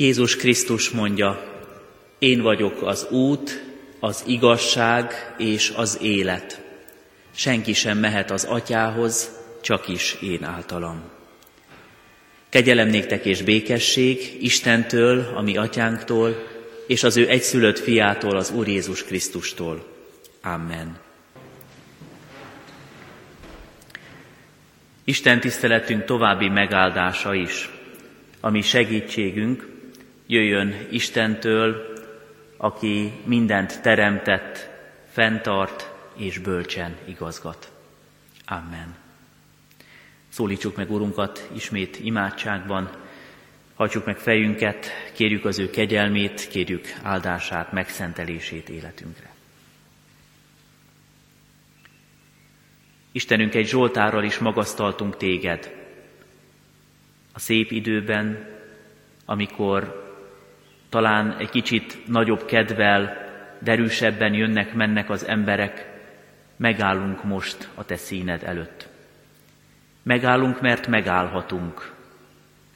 Jézus Krisztus mondja, én vagyok az út, az igazság és az élet. Senki sem mehet az atyához, csak is én általam. Kegyelem és békesség Istentől, a mi atyánktól, és az ő egyszülött fiától, az Úr Jézus Krisztustól. Amen. Isten tiszteletünk további megáldása is, ami segítségünk, jöjjön Istentől, aki mindent teremtett, fenntart és bölcsen igazgat. Amen. Szólítsuk meg Urunkat ismét imádságban, hajtsuk meg fejünket, kérjük az ő kegyelmét, kérjük áldását, megszentelését életünkre. Istenünk, egy Zsoltárral is magasztaltunk téged. A szép időben, amikor talán egy kicsit nagyobb kedvel, derűsebben jönnek-mennek az emberek, megállunk most a te színed előtt. Megállunk, mert megállhatunk.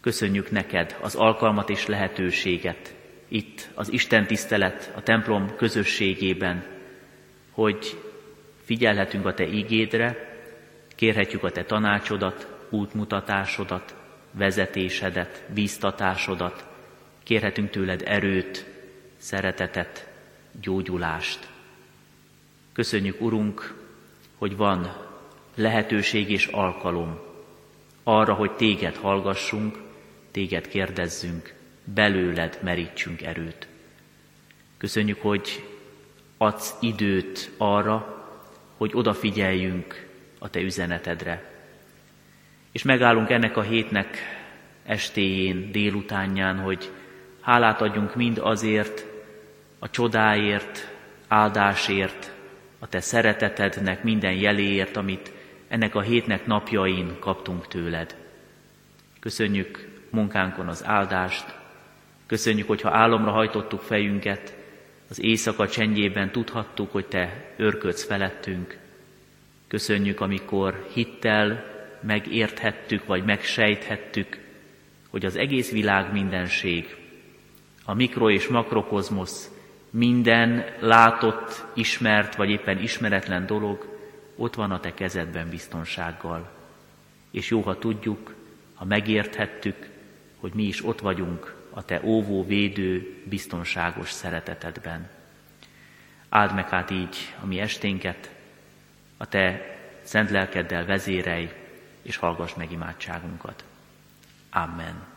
Köszönjük neked az alkalmat és lehetőséget itt az Isten tisztelet, a templom közösségében, hogy figyelhetünk a te ígédre, kérhetjük a te tanácsodat, útmutatásodat, vezetésedet, bíztatásodat, kérhetünk tőled erőt, szeretetet, gyógyulást. Köszönjük, Urunk, hogy van lehetőség és alkalom arra, hogy téged hallgassunk, téged kérdezzünk, belőled merítsünk erőt. Köszönjük, hogy adsz időt arra, hogy odafigyeljünk a te üzenetedre. És megállunk ennek a hétnek estéjén, délutánján, hogy hálát adjunk mind azért, a csodáért, áldásért, a te szeretetednek minden jeléért, amit ennek a hétnek napjain kaptunk tőled. Köszönjük munkánkon az áldást, köszönjük, hogyha álomra hajtottuk fejünket, az éjszaka csendjében tudhattuk, hogy Te örködsz felettünk. Köszönjük, amikor hittel megérthettük, vagy megsejthettük, hogy az egész világ mindenség, a mikro- és makrokozmosz, minden látott, ismert, vagy éppen ismeretlen dolog ott van a Te kezedben biztonsággal. És jó, ha tudjuk, ha megérthettük, hogy mi is ott vagyunk a Te óvó, védő, biztonságos szeretetedben. Áld meg hát így a mi esténket, a Te szent lelkeddel vezérelj, és hallgass meg imádságunkat. Amen.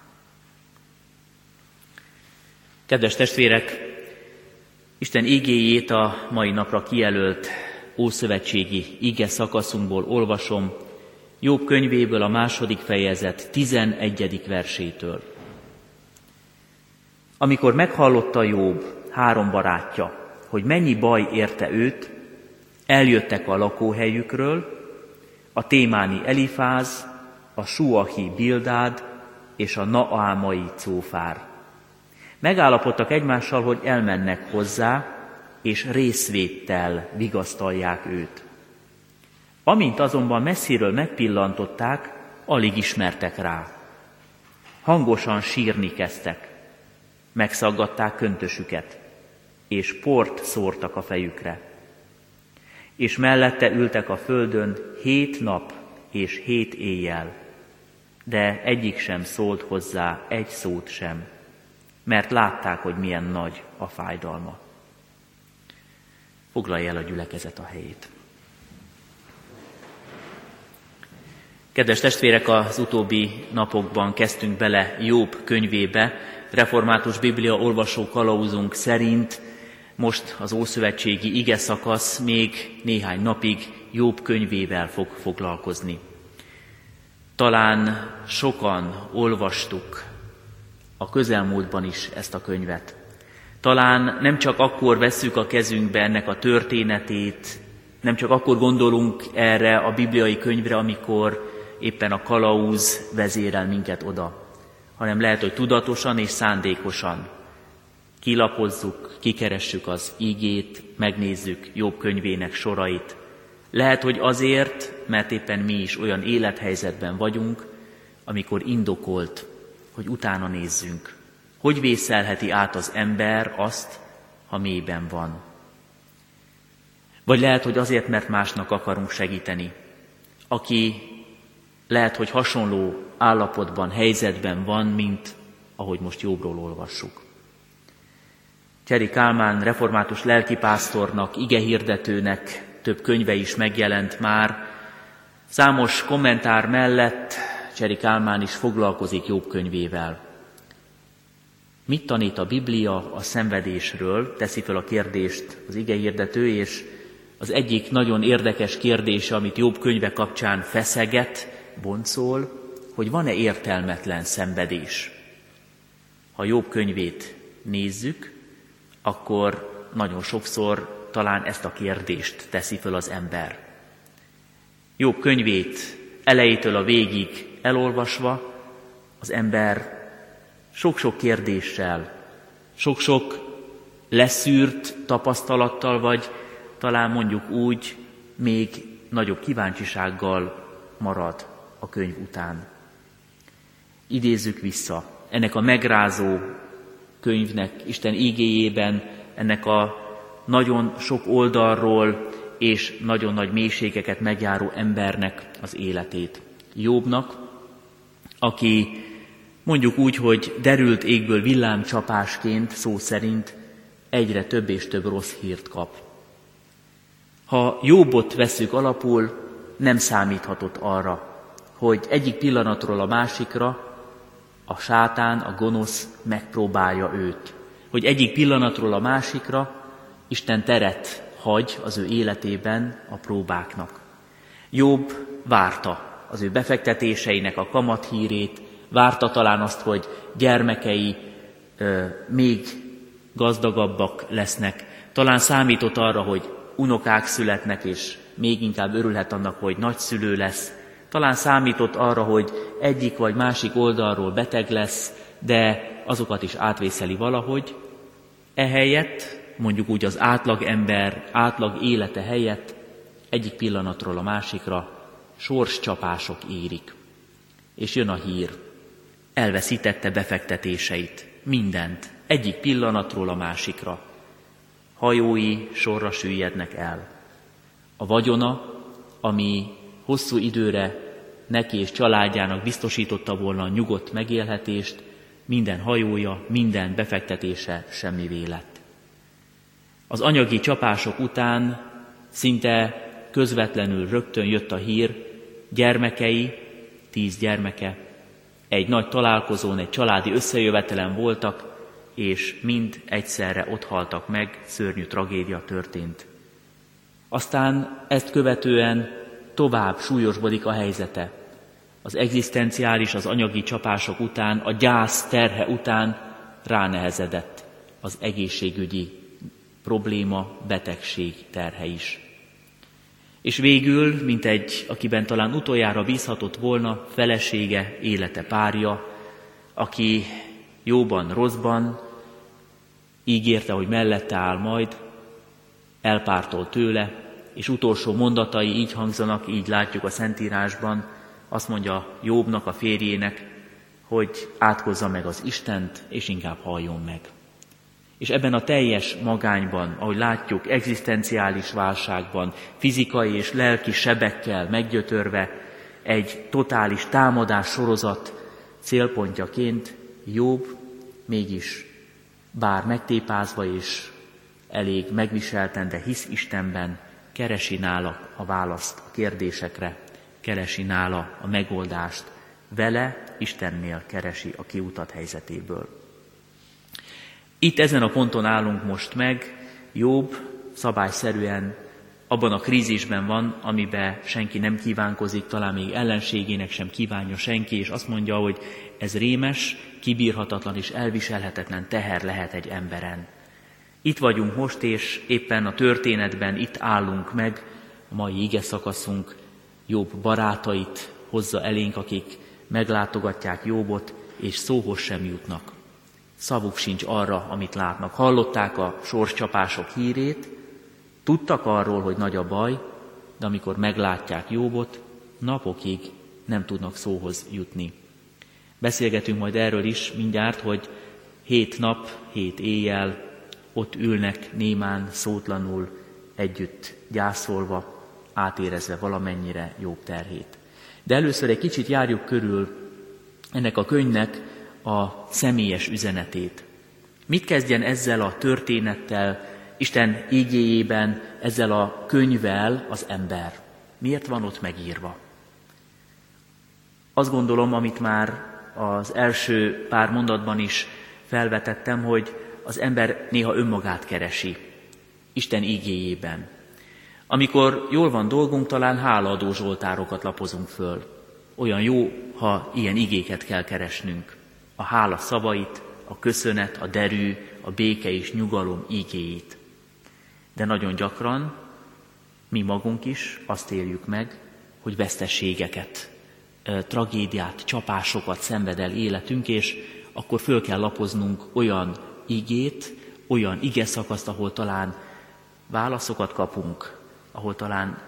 Kedves testvérek, Isten ígéjét a mai napra kijelölt Ószövetségi ige szakaszunkból olvasom, Jobb könyvéből a második fejezet 11. versétől. Amikor meghallotta Jobb három barátja, hogy mennyi baj érte őt, eljöttek a lakóhelyükről, a témáni Elifáz, a Suahi Bildád és a Naámai Cófár. Megállapodtak egymással, hogy elmennek hozzá, és részvéttel vigasztalják őt. Amint azonban messziről megpillantották, alig ismertek rá. Hangosan sírni kezdtek, megszaggatták köntösüket, és port szórtak a fejükre. És mellette ültek a földön hét nap és hét éjjel, de egyik sem szólt hozzá egy szót sem, mert látták, hogy milyen nagy a fájdalma. Foglalja el a gyülekezet a helyét. Kedves testvérek, az utóbbi napokban kezdtünk bele Jobb könyvébe. Református Biblia olvasó kalauzunk szerint most az Ószövetségi ige szakasz még néhány napig Jobb könyvével fog foglalkozni. Talán sokan olvastuk a közelmúltban is ezt a könyvet. Talán nem csak akkor vesszük a kezünkbe ennek a történetét, nem csak akkor gondolunk erre a bibliai könyvre, amikor éppen a kalauz vezérel minket oda, hanem lehet, hogy tudatosan és szándékosan kilapozzuk, kikeressük az ígét, megnézzük jobb könyvének sorait. Lehet, hogy azért, mert éppen mi is olyan élethelyzetben vagyunk, amikor indokolt, hogy utána nézzünk Hogy vészelheti át az ember azt, ha mélyben van? Vagy lehet, hogy azért, mert másnak akarunk segíteni. Aki lehet, hogy hasonló állapotban, helyzetben van, mint ahogy most jobbról olvassuk. Cseri Kálmán református lelkipásztornak, igehirdetőnek több könyve is megjelent már. Számos kommentár mellett Cseri Kálmán is foglalkozik Jobb könyvével. Mit tanít a Biblia a szenvedésről? Teszi fel a kérdést az igehirdető, és az egyik nagyon érdekes kérdése, amit Jobb könyve kapcsán feszeget, boncol, hogy van-e értelmetlen szenvedés. Ha Jobb könyvét nézzük, akkor nagyon sokszor talán ezt a kérdést teszi föl az ember. Jobb könyvét elejétől a végig elolvasva az ember sok-sok kérdéssel, sok-sok leszűrt tapasztalattal, vagy talán mondjuk úgy még nagyobb kíváncsisággal marad a könyv után. Idézzük vissza ennek a megrázó könyvnek, Isten ígéjében, ennek a nagyon sok oldalról és nagyon nagy mélységeket megjáró embernek az életét. Jobbnak, aki mondjuk úgy, hogy derült égből villámcsapásként, szó szerint egyre több és több rossz hírt kap. Ha Jobbot veszük alapul, nem számíthatott arra, hogy egyik pillanatról a másikra a sátán, a gonosz megpróbálja őt. Hogy egyik pillanatról a másikra Isten teret hagy az ő életében a próbáknak. Jobb várta az ő befektetéseinek a kamathírét, várta talán azt, hogy gyermekei ö, még gazdagabbak lesznek. Talán számított arra, hogy unokák születnek, és még inkább örülhet annak, hogy nagyszülő lesz. Talán számított arra, hogy egyik vagy másik oldalról beteg lesz, de azokat is átvészeli valahogy. Ehelyett, mondjuk úgy az átlag ember átlag élete helyett egyik pillanatról a másikra sorscsapások érik. És jön a hír. Elveszítette befektetéseit, mindent, egyik pillanatról a másikra. Hajói sorra süllyednek el. A vagyona, ami hosszú időre neki és családjának biztosította volna a nyugodt megélhetést, minden hajója, minden befektetése semmi lett. Az anyagi csapások után szinte közvetlenül rögtön jött a hír, gyermekei, tíz gyermeke, egy nagy találkozón, egy családi összejövetelen voltak, és mind egyszerre ott haltak meg, szörnyű tragédia történt. Aztán ezt követően tovább súlyosbodik a helyzete. Az egzisztenciális, az anyagi csapások után, a gyász terhe után ránehezedett az egészségügyi probléma, betegség terhe is. És végül, mint egy, akiben talán utoljára bízhatott volna, felesége, élete párja, aki jóban, rosszban ígérte, hogy mellette áll majd, elpártol tőle, és utolsó mondatai így hangzanak, így látjuk a Szentírásban, azt mondja Jobbnak, a férjének, hogy átkozza meg az Istent, és inkább halljon meg. És ebben a teljes magányban, ahogy látjuk, egzisztenciális válságban, fizikai és lelki sebekkel meggyötörve, egy totális támadás sorozat célpontjaként Jobb mégis, bár megtépázva és elég megviselten, de hisz Istenben, keresi nála a választ a kérdésekre, keresi nála a megoldást, vele Istennél keresi a kiutat helyzetéből. Itt ezen a ponton állunk most meg, Jobb szabályszerűen abban a krízisben van, amiben senki nem kívánkozik, talán még ellenségének sem kívánja senki, és azt mondja, hogy ez rémes, kibírhatatlan és elviselhetetlen teher lehet egy emberen. Itt vagyunk most, és éppen a történetben itt állunk meg, a mai ige szakaszunk jobb barátait hozza elénk, akik meglátogatják Jobbot, és szóhoz sem jutnak. Szavuk sincs arra, amit látnak. Hallották a sorscsapások hírét, tudtak arról, hogy nagy a baj, de amikor meglátják Jobbot, napokig nem tudnak szóhoz jutni. Beszélgetünk majd erről is mindjárt, hogy hét nap, hét éjjel ott ülnek némán, szótlanul, együtt gyászolva, átérezve valamennyire jobb terhét. De először egy kicsit járjuk körül ennek a könyvnek a személyes üzenetét. Mit kezdjen ezzel a történettel, Isten ígéjében, ezzel a könyvvel az ember? Miért van ott megírva? Azt gondolom, amit már az első pár mondatban is felvetettem, hogy az ember néha önmagát keresi Isten ígéjében. Amikor jól van dolgunk, talán hálaadó zsoltárokat lapozunk föl. Olyan jó, ha ilyen igéket kell keresnünk. A hála szavait, a köszönet, a derű, a béke és nyugalom ígéjét. De nagyon gyakran mi magunk is azt éljük meg, hogy veszteségeket, tragédiát, csapásokat szenved el életünk, és akkor föl kell lapoznunk olyan igét, olyan ige szakaszt, ahol talán válaszokat kapunk, ahol talán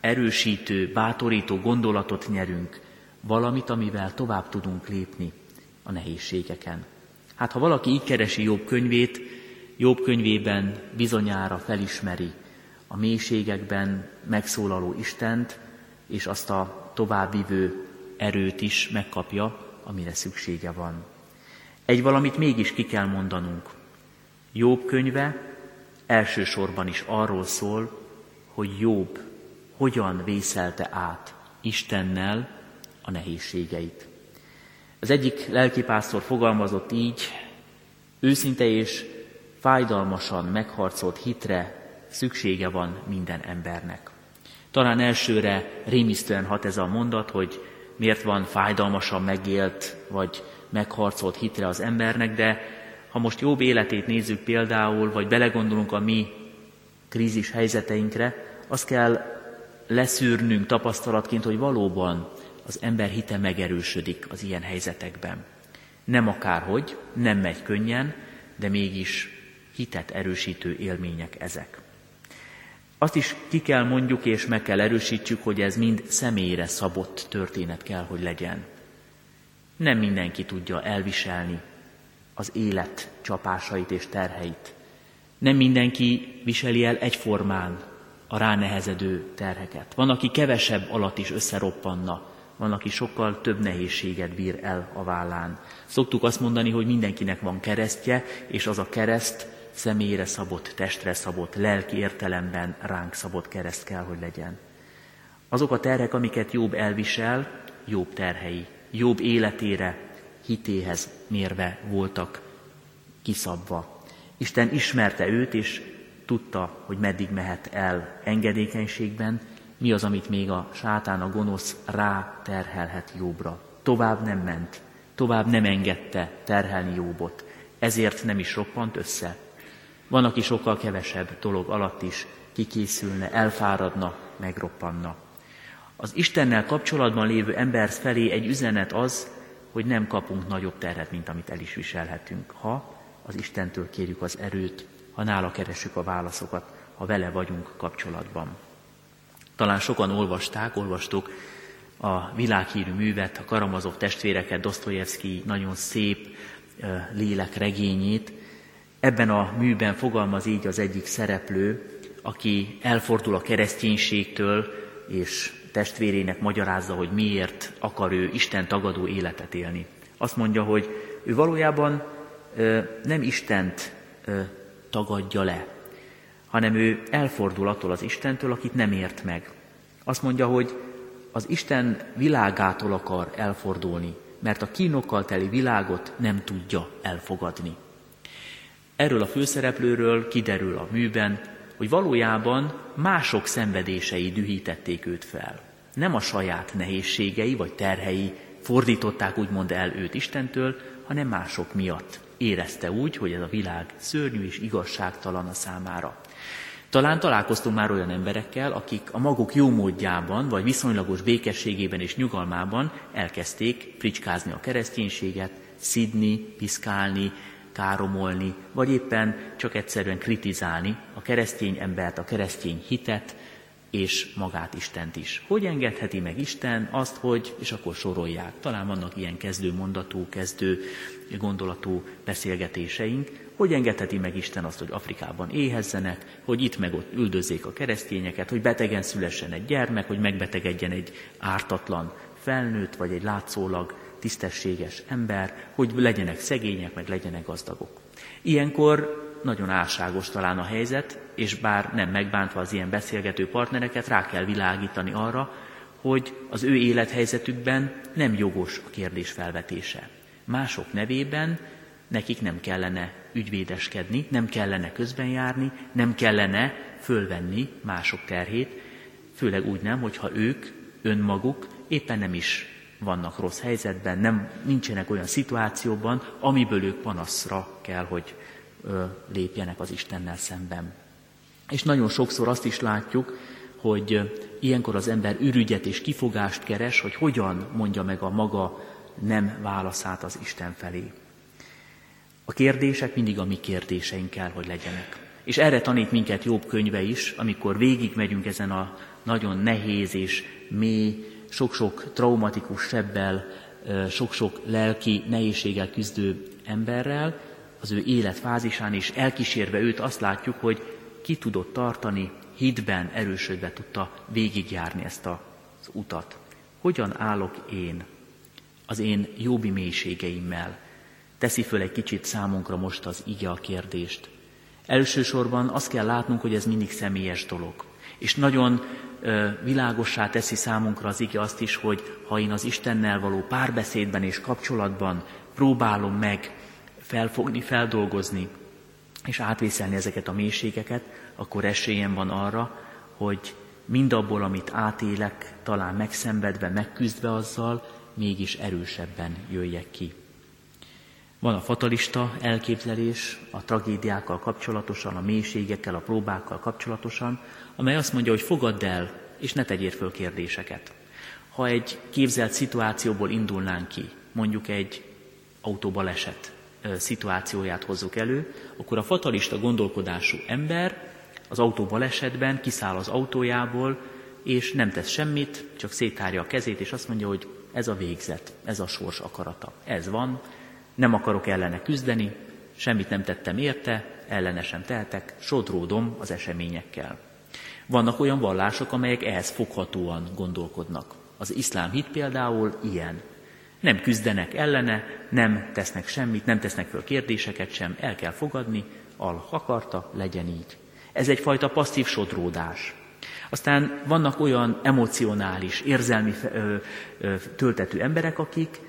erősítő, bátorító gondolatot nyerünk, valamit, amivel tovább tudunk lépni a nehézségeken. Hát ha valaki így keresi jobb könyvét, jobb könyvében bizonyára felismeri a mélységekben megszólaló Istent, és azt a továbbvivő erőt is megkapja, amire szüksége van. Egy valamit mégis ki kell mondanunk. Jobb könyve elsősorban is arról szól, hogy Jobb hogyan vészelte át Istennel a nehézségeit. Az egyik lelkipásztor fogalmazott így, őszinte és fájdalmasan megharcolt hitre szüksége van minden embernek. Talán elsőre rémisztően hat ez a mondat, hogy miért van fájdalmasan megélt, vagy megharcolt hitre az embernek, de ha most jobb életét nézzük például, vagy belegondolunk a mi krízis helyzeteinkre, azt kell leszűrnünk tapasztalatként, hogy valóban az ember hite megerősödik az ilyen helyzetekben. Nem akárhogy, nem megy könnyen, de mégis hitet erősítő élmények ezek. Azt is ki kell mondjuk és meg kell erősítsük, hogy ez mind személyre szabott történet kell, hogy legyen. Nem mindenki tudja elviselni az élet csapásait és terheit. Nem mindenki viseli el egyformán a ránehezedő terheket. Van, aki kevesebb alatt is összeroppanna, van, aki sokkal több nehézséget bír el a vállán. Szoktuk azt mondani, hogy mindenkinek van keresztje, és az a kereszt személyre szabott, testre szabott, lelki értelemben ránk szabott kereszt kell, hogy legyen. Azok a terhek, amiket jobb elvisel, jobb terhei, jobb életére, hitéhez mérve voltak kiszabva. Isten ismerte őt, és tudta, hogy meddig mehet el engedékenységben, mi az, amit még a sátán, a gonosz rá terhelhet jobbra. Tovább nem ment, tovább nem engedte terhelni jobbot, ezért nem is roppant össze. Van, aki sokkal kevesebb dolog alatt is kikészülne, elfáradna, megroppanna. Az Istennel kapcsolatban lévő ember felé egy üzenet az, hogy nem kapunk nagyobb terhet, mint amit el is viselhetünk, ha az Istentől kérjük az erőt, ha nála keresünk a válaszokat, ha vele vagyunk kapcsolatban. Talán sokan olvasták, olvastuk a világhírű művet, a Karamazov testvéreket, Dostoyevsky nagyon szép lélek regényét. Ebben a műben fogalmaz így az egyik szereplő, aki elfordul a kereszténységtől, és testvérének magyarázza, hogy miért akar ő Isten tagadó életet élni. Azt mondja, hogy ő valójában nem Istent tagadja le, hanem ő elfordul attól az Istentől, akit nem ért meg. Azt mondja, hogy az Isten világától akar elfordulni, mert a kínokkal teli világot nem tudja elfogadni. Erről a főszereplőről kiderül a műben, hogy valójában mások szenvedései dühítették őt fel. Nem a saját nehézségei vagy terhei fordították úgymond el őt Istentől, hanem mások miatt érezte úgy, hogy ez a világ szörnyű és igazságtalan a számára. Talán találkoztunk már olyan emberekkel, akik a maguk jó módjában, vagy viszonylagos békességében és nyugalmában elkezdték fricskázni a kereszténységet, szidni, piszkálni, káromolni, vagy éppen csak egyszerűen kritizálni a keresztény embert, a keresztény hitet, és magát Istent is. Hogy engedheti meg Isten azt, hogy, és akkor sorolják. Talán vannak ilyen kezdő mondatú, kezdő gondolatú beszélgetéseink, hogy engedheti meg Isten azt, hogy Afrikában éhezzenek, hogy itt meg ott üldözzék a keresztényeket, hogy betegen szülessen egy gyermek, hogy megbetegedjen egy ártatlan felnőtt, vagy egy látszólag tisztességes ember, hogy legyenek szegények, meg legyenek gazdagok. Ilyenkor nagyon álságos talán a helyzet, és bár nem megbántva az ilyen beszélgető partnereket, rá kell világítani arra, hogy az ő élethelyzetükben nem jogos a kérdés felvetése. Mások nevében nekik nem kellene ügyvédeskedni, nem kellene közben járni, nem kellene fölvenni mások terhét, főleg úgy nem, hogyha ők önmaguk éppen nem is vannak rossz helyzetben, nem, nincsenek olyan szituációban, amiből ők panaszra kell, hogy ö, lépjenek az Istennel szemben. És nagyon sokszor azt is látjuk, hogy ilyenkor az ember ürügyet és kifogást keres, hogy hogyan mondja meg a maga nem válaszát az Isten felé. A kérdések mindig a mi kérdéseink kell, hogy legyenek. És erre tanít minket jobb könyve is, amikor végigmegyünk ezen a nagyon nehéz és mély, sok-sok traumatikus sebbel, sok-sok lelki nehézséggel küzdő emberrel, az ő életfázisán, és elkísérve őt azt látjuk, hogy ki tudott tartani, hitben erősödve tudta végigjárni ezt az utat. Hogyan állok én az én jobbi mélységeimmel? Teszi föl egy kicsit számunkra most az ige a kérdést. Elsősorban azt kell látnunk, hogy ez mindig személyes dolog. És nagyon ö, világossá teszi számunkra az ige azt is, hogy ha én az Istennel való párbeszédben és kapcsolatban próbálom meg felfogni, feldolgozni és átvészelni ezeket a mélységeket, akkor esélyem van arra, hogy mindabból, amit átélek, talán megszenvedve, megküzdve azzal, mégis erősebben jöjjek ki. Van a fatalista elképzelés a tragédiákkal kapcsolatosan, a mélységekkel, a próbákkal kapcsolatosan, amely azt mondja, hogy fogadd el, és ne tegyél föl kérdéseket. Ha egy képzelt szituációból indulnánk ki, mondjuk egy autóbaleset szituációját hozzuk elő, akkor a fatalista gondolkodású ember az autó balesetben kiszáll az autójából, és nem tesz semmit, csak szétárja a kezét, és azt mondja, hogy ez a végzet, ez a sors akarata. Ez van, nem akarok ellene küzdeni, semmit nem tettem érte, ellene sem tehetek, sodródom az eseményekkel. Vannak olyan vallások, amelyek ehhez foghatóan gondolkodnak. Az iszlám hit például ilyen. Nem küzdenek ellene, nem tesznek semmit, nem tesznek föl kérdéseket sem, el kell fogadni, al akarta, legyen így. Ez egyfajta passzív sodródás. Aztán vannak olyan emocionális, érzelmi töltetű emberek, akik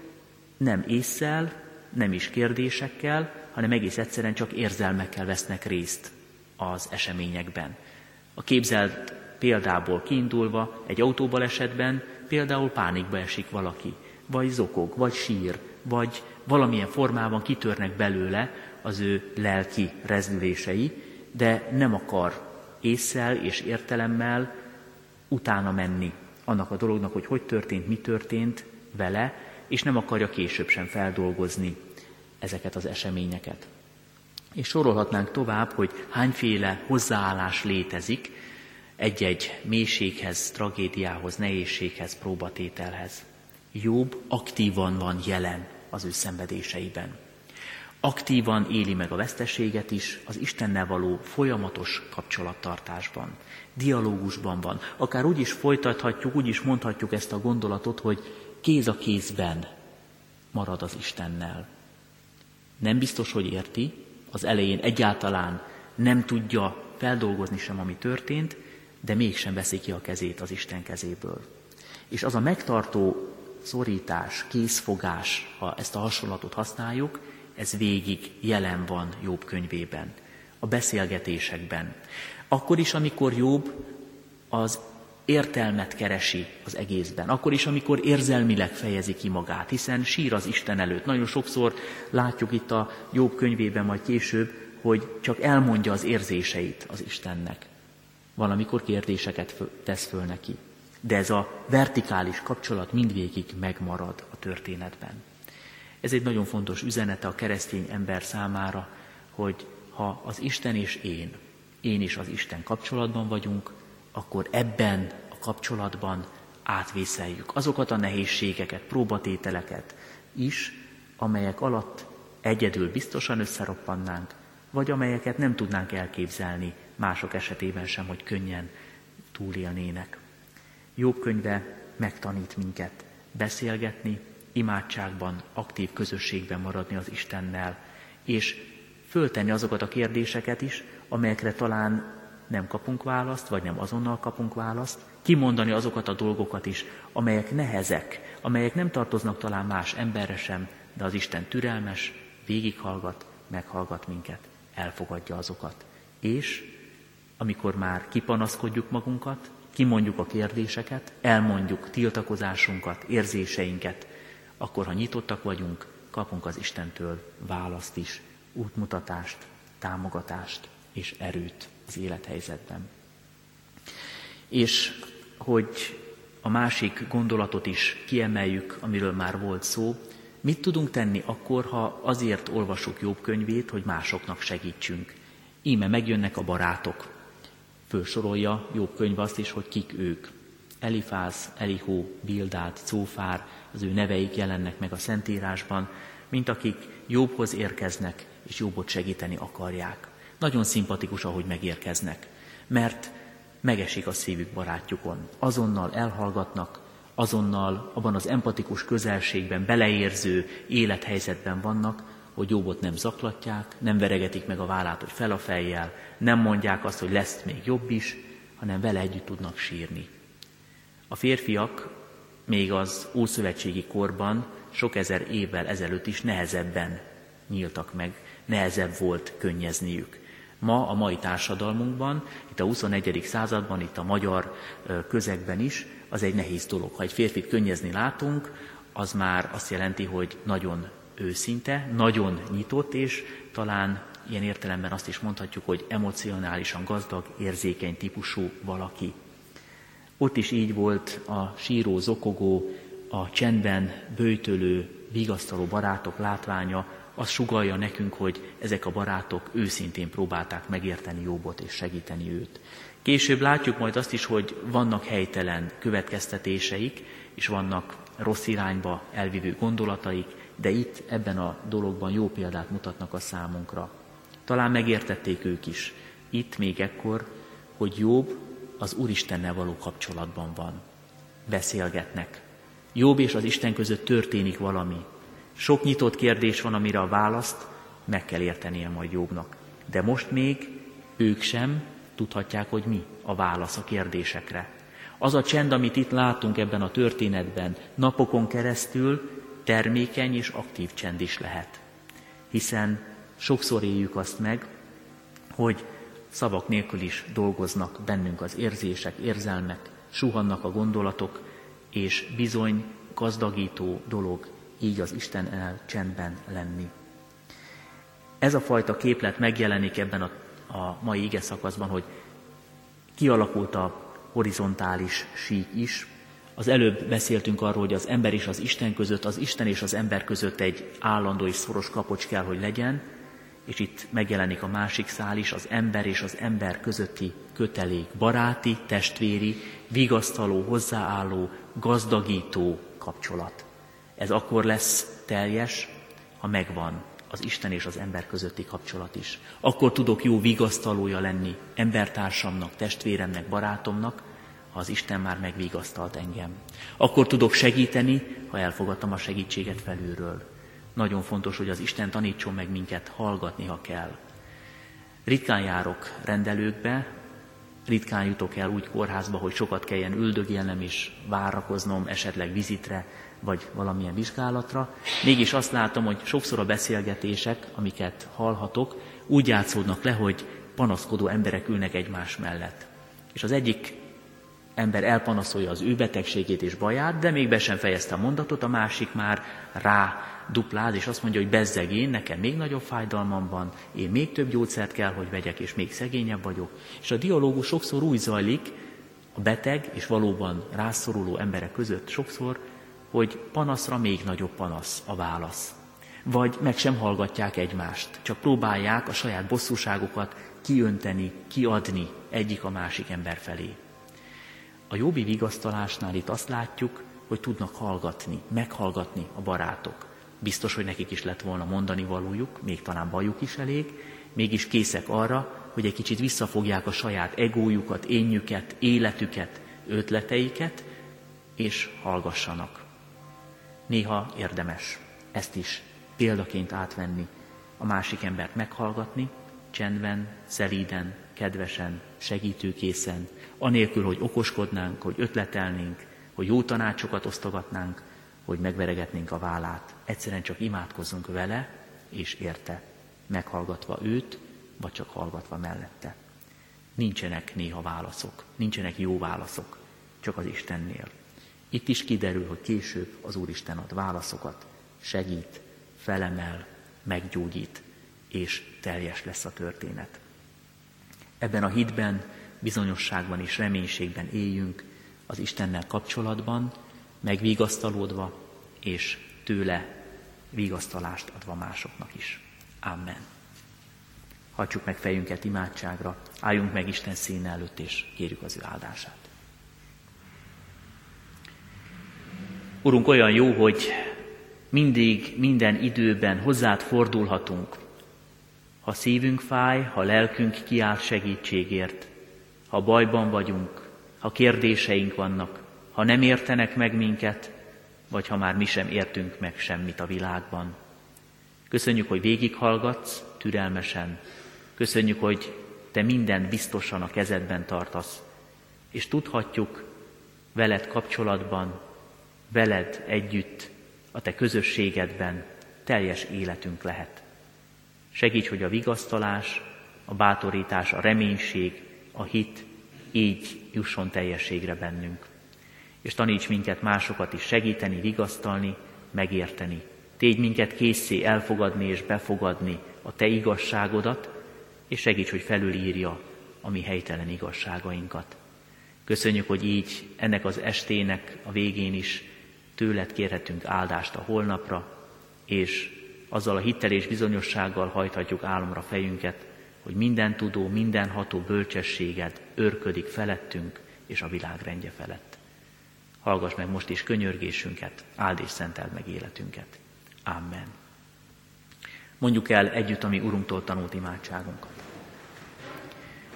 nem észszel, nem is kérdésekkel, hanem egész egyszerűen csak érzelmekkel vesznek részt az eseményekben. A képzelt példából kiindulva egy autóbalesetben például pánikba esik valaki, vagy zokog, vagy sír, vagy valamilyen formában kitörnek belőle az ő lelki rezdülései, de nem akar észsel és értelemmel utána menni annak a dolognak, hogy hogy történt, mi történt vele, és nem akarja később sem feldolgozni ezeket az eseményeket. És sorolhatnánk tovább, hogy hányféle hozzáállás létezik egy-egy mélységhez, tragédiához, nehézséghez, próbatételhez. Jobb aktívan van jelen az ő szenvedéseiben. Aktívan éli meg a veszteséget is az Istennel való folyamatos kapcsolattartásban. Dialógusban van. Akár úgy is folytathatjuk, úgy is mondhatjuk ezt a gondolatot, hogy kéz a kézben marad az Istennel. Nem biztos, hogy érti, az elején egyáltalán nem tudja feldolgozni sem, ami történt, de mégsem veszi ki a kezét az Isten kezéből. És az a megtartó szorítás, készfogás, ha ezt a hasonlatot használjuk, ez végig jelen van Jobb könyvében, a beszélgetésekben. Akkor is, amikor Jobb az értelmet keresi az egészben. Akkor is, amikor érzelmileg fejezi ki magát, hiszen sír az Isten előtt. Nagyon sokszor látjuk itt a Jobb könyvében, majd később, hogy csak elmondja az érzéseit az Istennek. Valamikor kérdéseket tesz föl neki. De ez a vertikális kapcsolat mindvégig megmarad a történetben. Ez egy nagyon fontos üzenete a keresztény ember számára, hogy ha az Isten és én, én is az Isten kapcsolatban vagyunk, akkor ebben a kapcsolatban átvészeljük azokat a nehézségeket, próbatételeket is, amelyek alatt egyedül biztosan összeroppannánk, vagy amelyeket nem tudnánk elképzelni mások esetében sem, hogy könnyen túlélnének. Jobb könyve megtanít minket beszélgetni, imádságban, aktív közösségben maradni az Istennel, és föltenni azokat a kérdéseket is, amelyekre talán nem kapunk választ, vagy nem azonnal kapunk választ, kimondani azokat a dolgokat is, amelyek nehezek, amelyek nem tartoznak talán más emberre sem, de az Isten türelmes, végighallgat, meghallgat minket, elfogadja azokat. És amikor már kipanaszkodjuk magunkat, kimondjuk a kérdéseket, elmondjuk tiltakozásunkat, érzéseinket, akkor ha nyitottak vagyunk, kapunk az Istentől választ is, útmutatást, támogatást és erőt az élethelyzetben. És hogy a másik gondolatot is kiemeljük, amiről már volt szó, mit tudunk tenni akkor, ha azért olvasjuk jobb könyvét, hogy másoknak segítsünk. Íme megjönnek a barátok. Fölsorolja jobb könyv azt is, hogy kik ők. Elifáz, Elihó, Bildát, Cófár, az ő neveik jelennek meg a Szentírásban, mint akik jobbhoz érkeznek, és jobbot segíteni akarják. Nagyon szimpatikus, ahogy megérkeznek, mert megesik a szívük barátjukon. Azonnal elhallgatnak, azonnal abban az empatikus közelségben, beleérző élethelyzetben vannak, hogy jobbot nem zaklatják, nem veregetik meg a vállát, hogy fel a fejjel, nem mondják azt, hogy lesz még jobb is, hanem vele együtt tudnak sírni. A férfiak még az ószövetségi korban sok ezer évvel ezelőtt is nehezebben nyíltak meg, nehezebb volt könnyezniük. Ma a mai társadalmunkban, itt a 21. században, itt a magyar közegben is, az egy nehéz dolog. Ha egy férfit könnyezni látunk, az már azt jelenti, hogy nagyon őszinte, nagyon nyitott, és talán ilyen értelemben azt is mondhatjuk, hogy emocionálisan gazdag, érzékeny típusú valaki. Ott is így volt a síró, zokogó, a csendben bőtölő, vigasztaló barátok látványa, az sugalja nekünk, hogy ezek a barátok őszintén próbálták megérteni Jobbot és segíteni őt. Később látjuk majd azt is, hogy vannak helytelen következtetéseik, és vannak rossz irányba elvívő gondolataik, de itt ebben a dologban jó példát mutatnak a számunkra. Talán megértették ők is, itt még ekkor, hogy Jobb az Úristennel való kapcsolatban van. Beszélgetnek. Jobb és az Isten között történik valami. Sok nyitott kérdés van, amire a választ meg kell értenie majd Jobbnak. De most még ők sem tudhatják, hogy mi a válasz a kérdésekre. Az a csend, amit itt látunk ebben a történetben, napokon keresztül termékeny és aktív csend is lehet. Hiszen sokszor éljük azt meg, hogy szavak nélkül is dolgoznak bennünk az érzések, érzelmek, suhannak a gondolatok, és bizony gazdagító dolog így az Isten el csendben lenni. Ez a fajta képlet megjelenik ebben a, a mai ige szakaszban, hogy kialakult a horizontális sík is. Az előbb beszéltünk arról, hogy az ember és az Isten között, az Isten és az ember között egy állandó és szoros kapocs kell, hogy legyen, és itt megjelenik a másik szál is, az ember és az ember közötti kötelék, baráti, testvéri, vigasztaló, hozzáálló, gazdagító kapcsolat. Ez akkor lesz teljes, ha megvan az Isten és az ember közötti kapcsolat is. Akkor tudok jó vigasztalója lenni embertársamnak, testvéremnek, barátomnak, ha az Isten már megvigasztalt engem. Akkor tudok segíteni, ha elfogadtam a segítséget felülről. Nagyon fontos, hogy az Isten tanítson meg minket hallgatni, ha kell. Ritkán járok rendelőkbe, ritkán jutok el úgy kórházba, hogy sokat kelljen üldögélnem és várakoznom esetleg vizitre, vagy valamilyen vizsgálatra. Mégis azt látom, hogy sokszor a beszélgetések, amiket hallhatok, úgy játszódnak le, hogy panaszkodó emberek ülnek egymás mellett. És az egyik ember elpanaszolja az ő betegségét és baját, de még be sem fejezte a mondatot, a másik már rá dupláz, és azt mondja, hogy bezzeg én, nekem még nagyobb fájdalmam van, én még több gyógyszert kell, hogy vegyek, és még szegényebb vagyok. És a dialógus sokszor úgy zajlik, a beteg és valóban rászoruló emberek között sokszor, hogy panaszra még nagyobb panasz a válasz. Vagy meg sem hallgatják egymást, csak próbálják a saját bosszúságokat kiönteni, kiadni egyik a másik ember felé. a jobbi vigasztalásnál itt azt látjuk, hogy tudnak hallgatni, meghallgatni a barátok. Biztos, hogy nekik is lett volna mondani valójuk, még talán bajuk is elég, mégis készek arra, hogy egy kicsit visszafogják a saját egójukat, énjüket, életüket, ötleteiket, és hallgassanak. Néha érdemes ezt is példaként átvenni, a másik embert meghallgatni, csendben, szelíden, kedvesen, segítőkészen, anélkül, hogy okoskodnánk, hogy ötletelnénk, hogy jó tanácsokat osztogatnánk, hogy megveregetnénk a vállát. Egyszerűen csak imádkozzunk vele és érte, meghallgatva őt, vagy csak hallgatva mellette. Nincsenek néha válaszok, nincsenek jó válaszok, csak az Istennél. Itt is kiderül, hogy később az Úristen ad válaszokat, segít, felemel, meggyógyít, és teljes lesz a történet. Ebben a hitben, bizonyosságban és reménységben éljünk, az Istennel kapcsolatban, megvigasztalódva, és tőle vigasztalást adva másoknak is. Amen. Hagyjuk meg fejünket imádságra, álljunk meg Isten színe előtt, és kérjük az ő áldását. Urunk, olyan jó, hogy mindig, minden időben hozzád fordulhatunk. Ha szívünk fáj, ha lelkünk kiáll segítségért, ha bajban vagyunk, ha kérdéseink vannak, ha nem értenek meg minket, vagy ha már mi sem értünk meg semmit a világban. Köszönjük, hogy végighallgatsz, türelmesen. Köszönjük, hogy te mindent biztosan a kezedben tartasz, és tudhatjuk veled kapcsolatban, veled együtt, a te közösségedben teljes életünk lehet. Segíts, hogy a vigasztalás, a bátorítás, a reménység, a hit így jusson teljességre bennünk. És taníts minket másokat is segíteni, vigasztalni, megérteni. Tégy minket készé elfogadni és befogadni a Te igazságodat, és segíts, hogy felülírja a mi helytelen igazságainkat. Köszönjük, hogy így ennek az estének a végén is tőled kérhetünk áldást a holnapra, és azzal a hittel és bizonyossággal hajthatjuk álomra fejünket, hogy minden tudó, minden ható bölcsességed örködik felettünk és a világ rendje felett. Hallgass meg most is könyörgésünket, áld és szenteld meg életünket. Amen. Mondjuk el együtt a mi Urunktól tanult imádságunkat.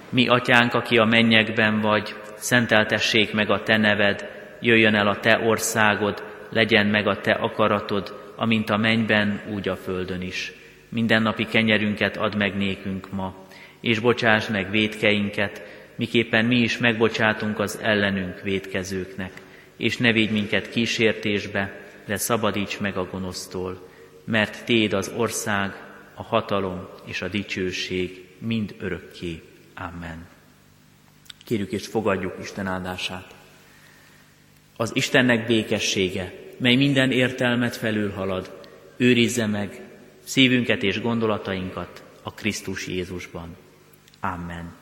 Mi, Atyánk, aki a mennyekben vagy, szenteltessék meg a Te neved, jöjjön el a Te országod, legyen meg a Te akaratod, amint a mennyben, úgy a földön is. Mindennapi kenyerünket add meg nékünk ma, és bocsáss meg védkeinket, miképpen mi is megbocsátunk az ellenünk védkezőknek, és ne védj minket kísértésbe, de szabadíts meg a gonosztól, mert Téd az ország, a hatalom és a dicsőség mind örökké. Amen. Kérjük és fogadjuk Isten áldását. Az Istennek békessége, mely minden értelmet felülhalad, őrizze meg szívünket és gondolatainkat a Krisztus Jézusban. Amen.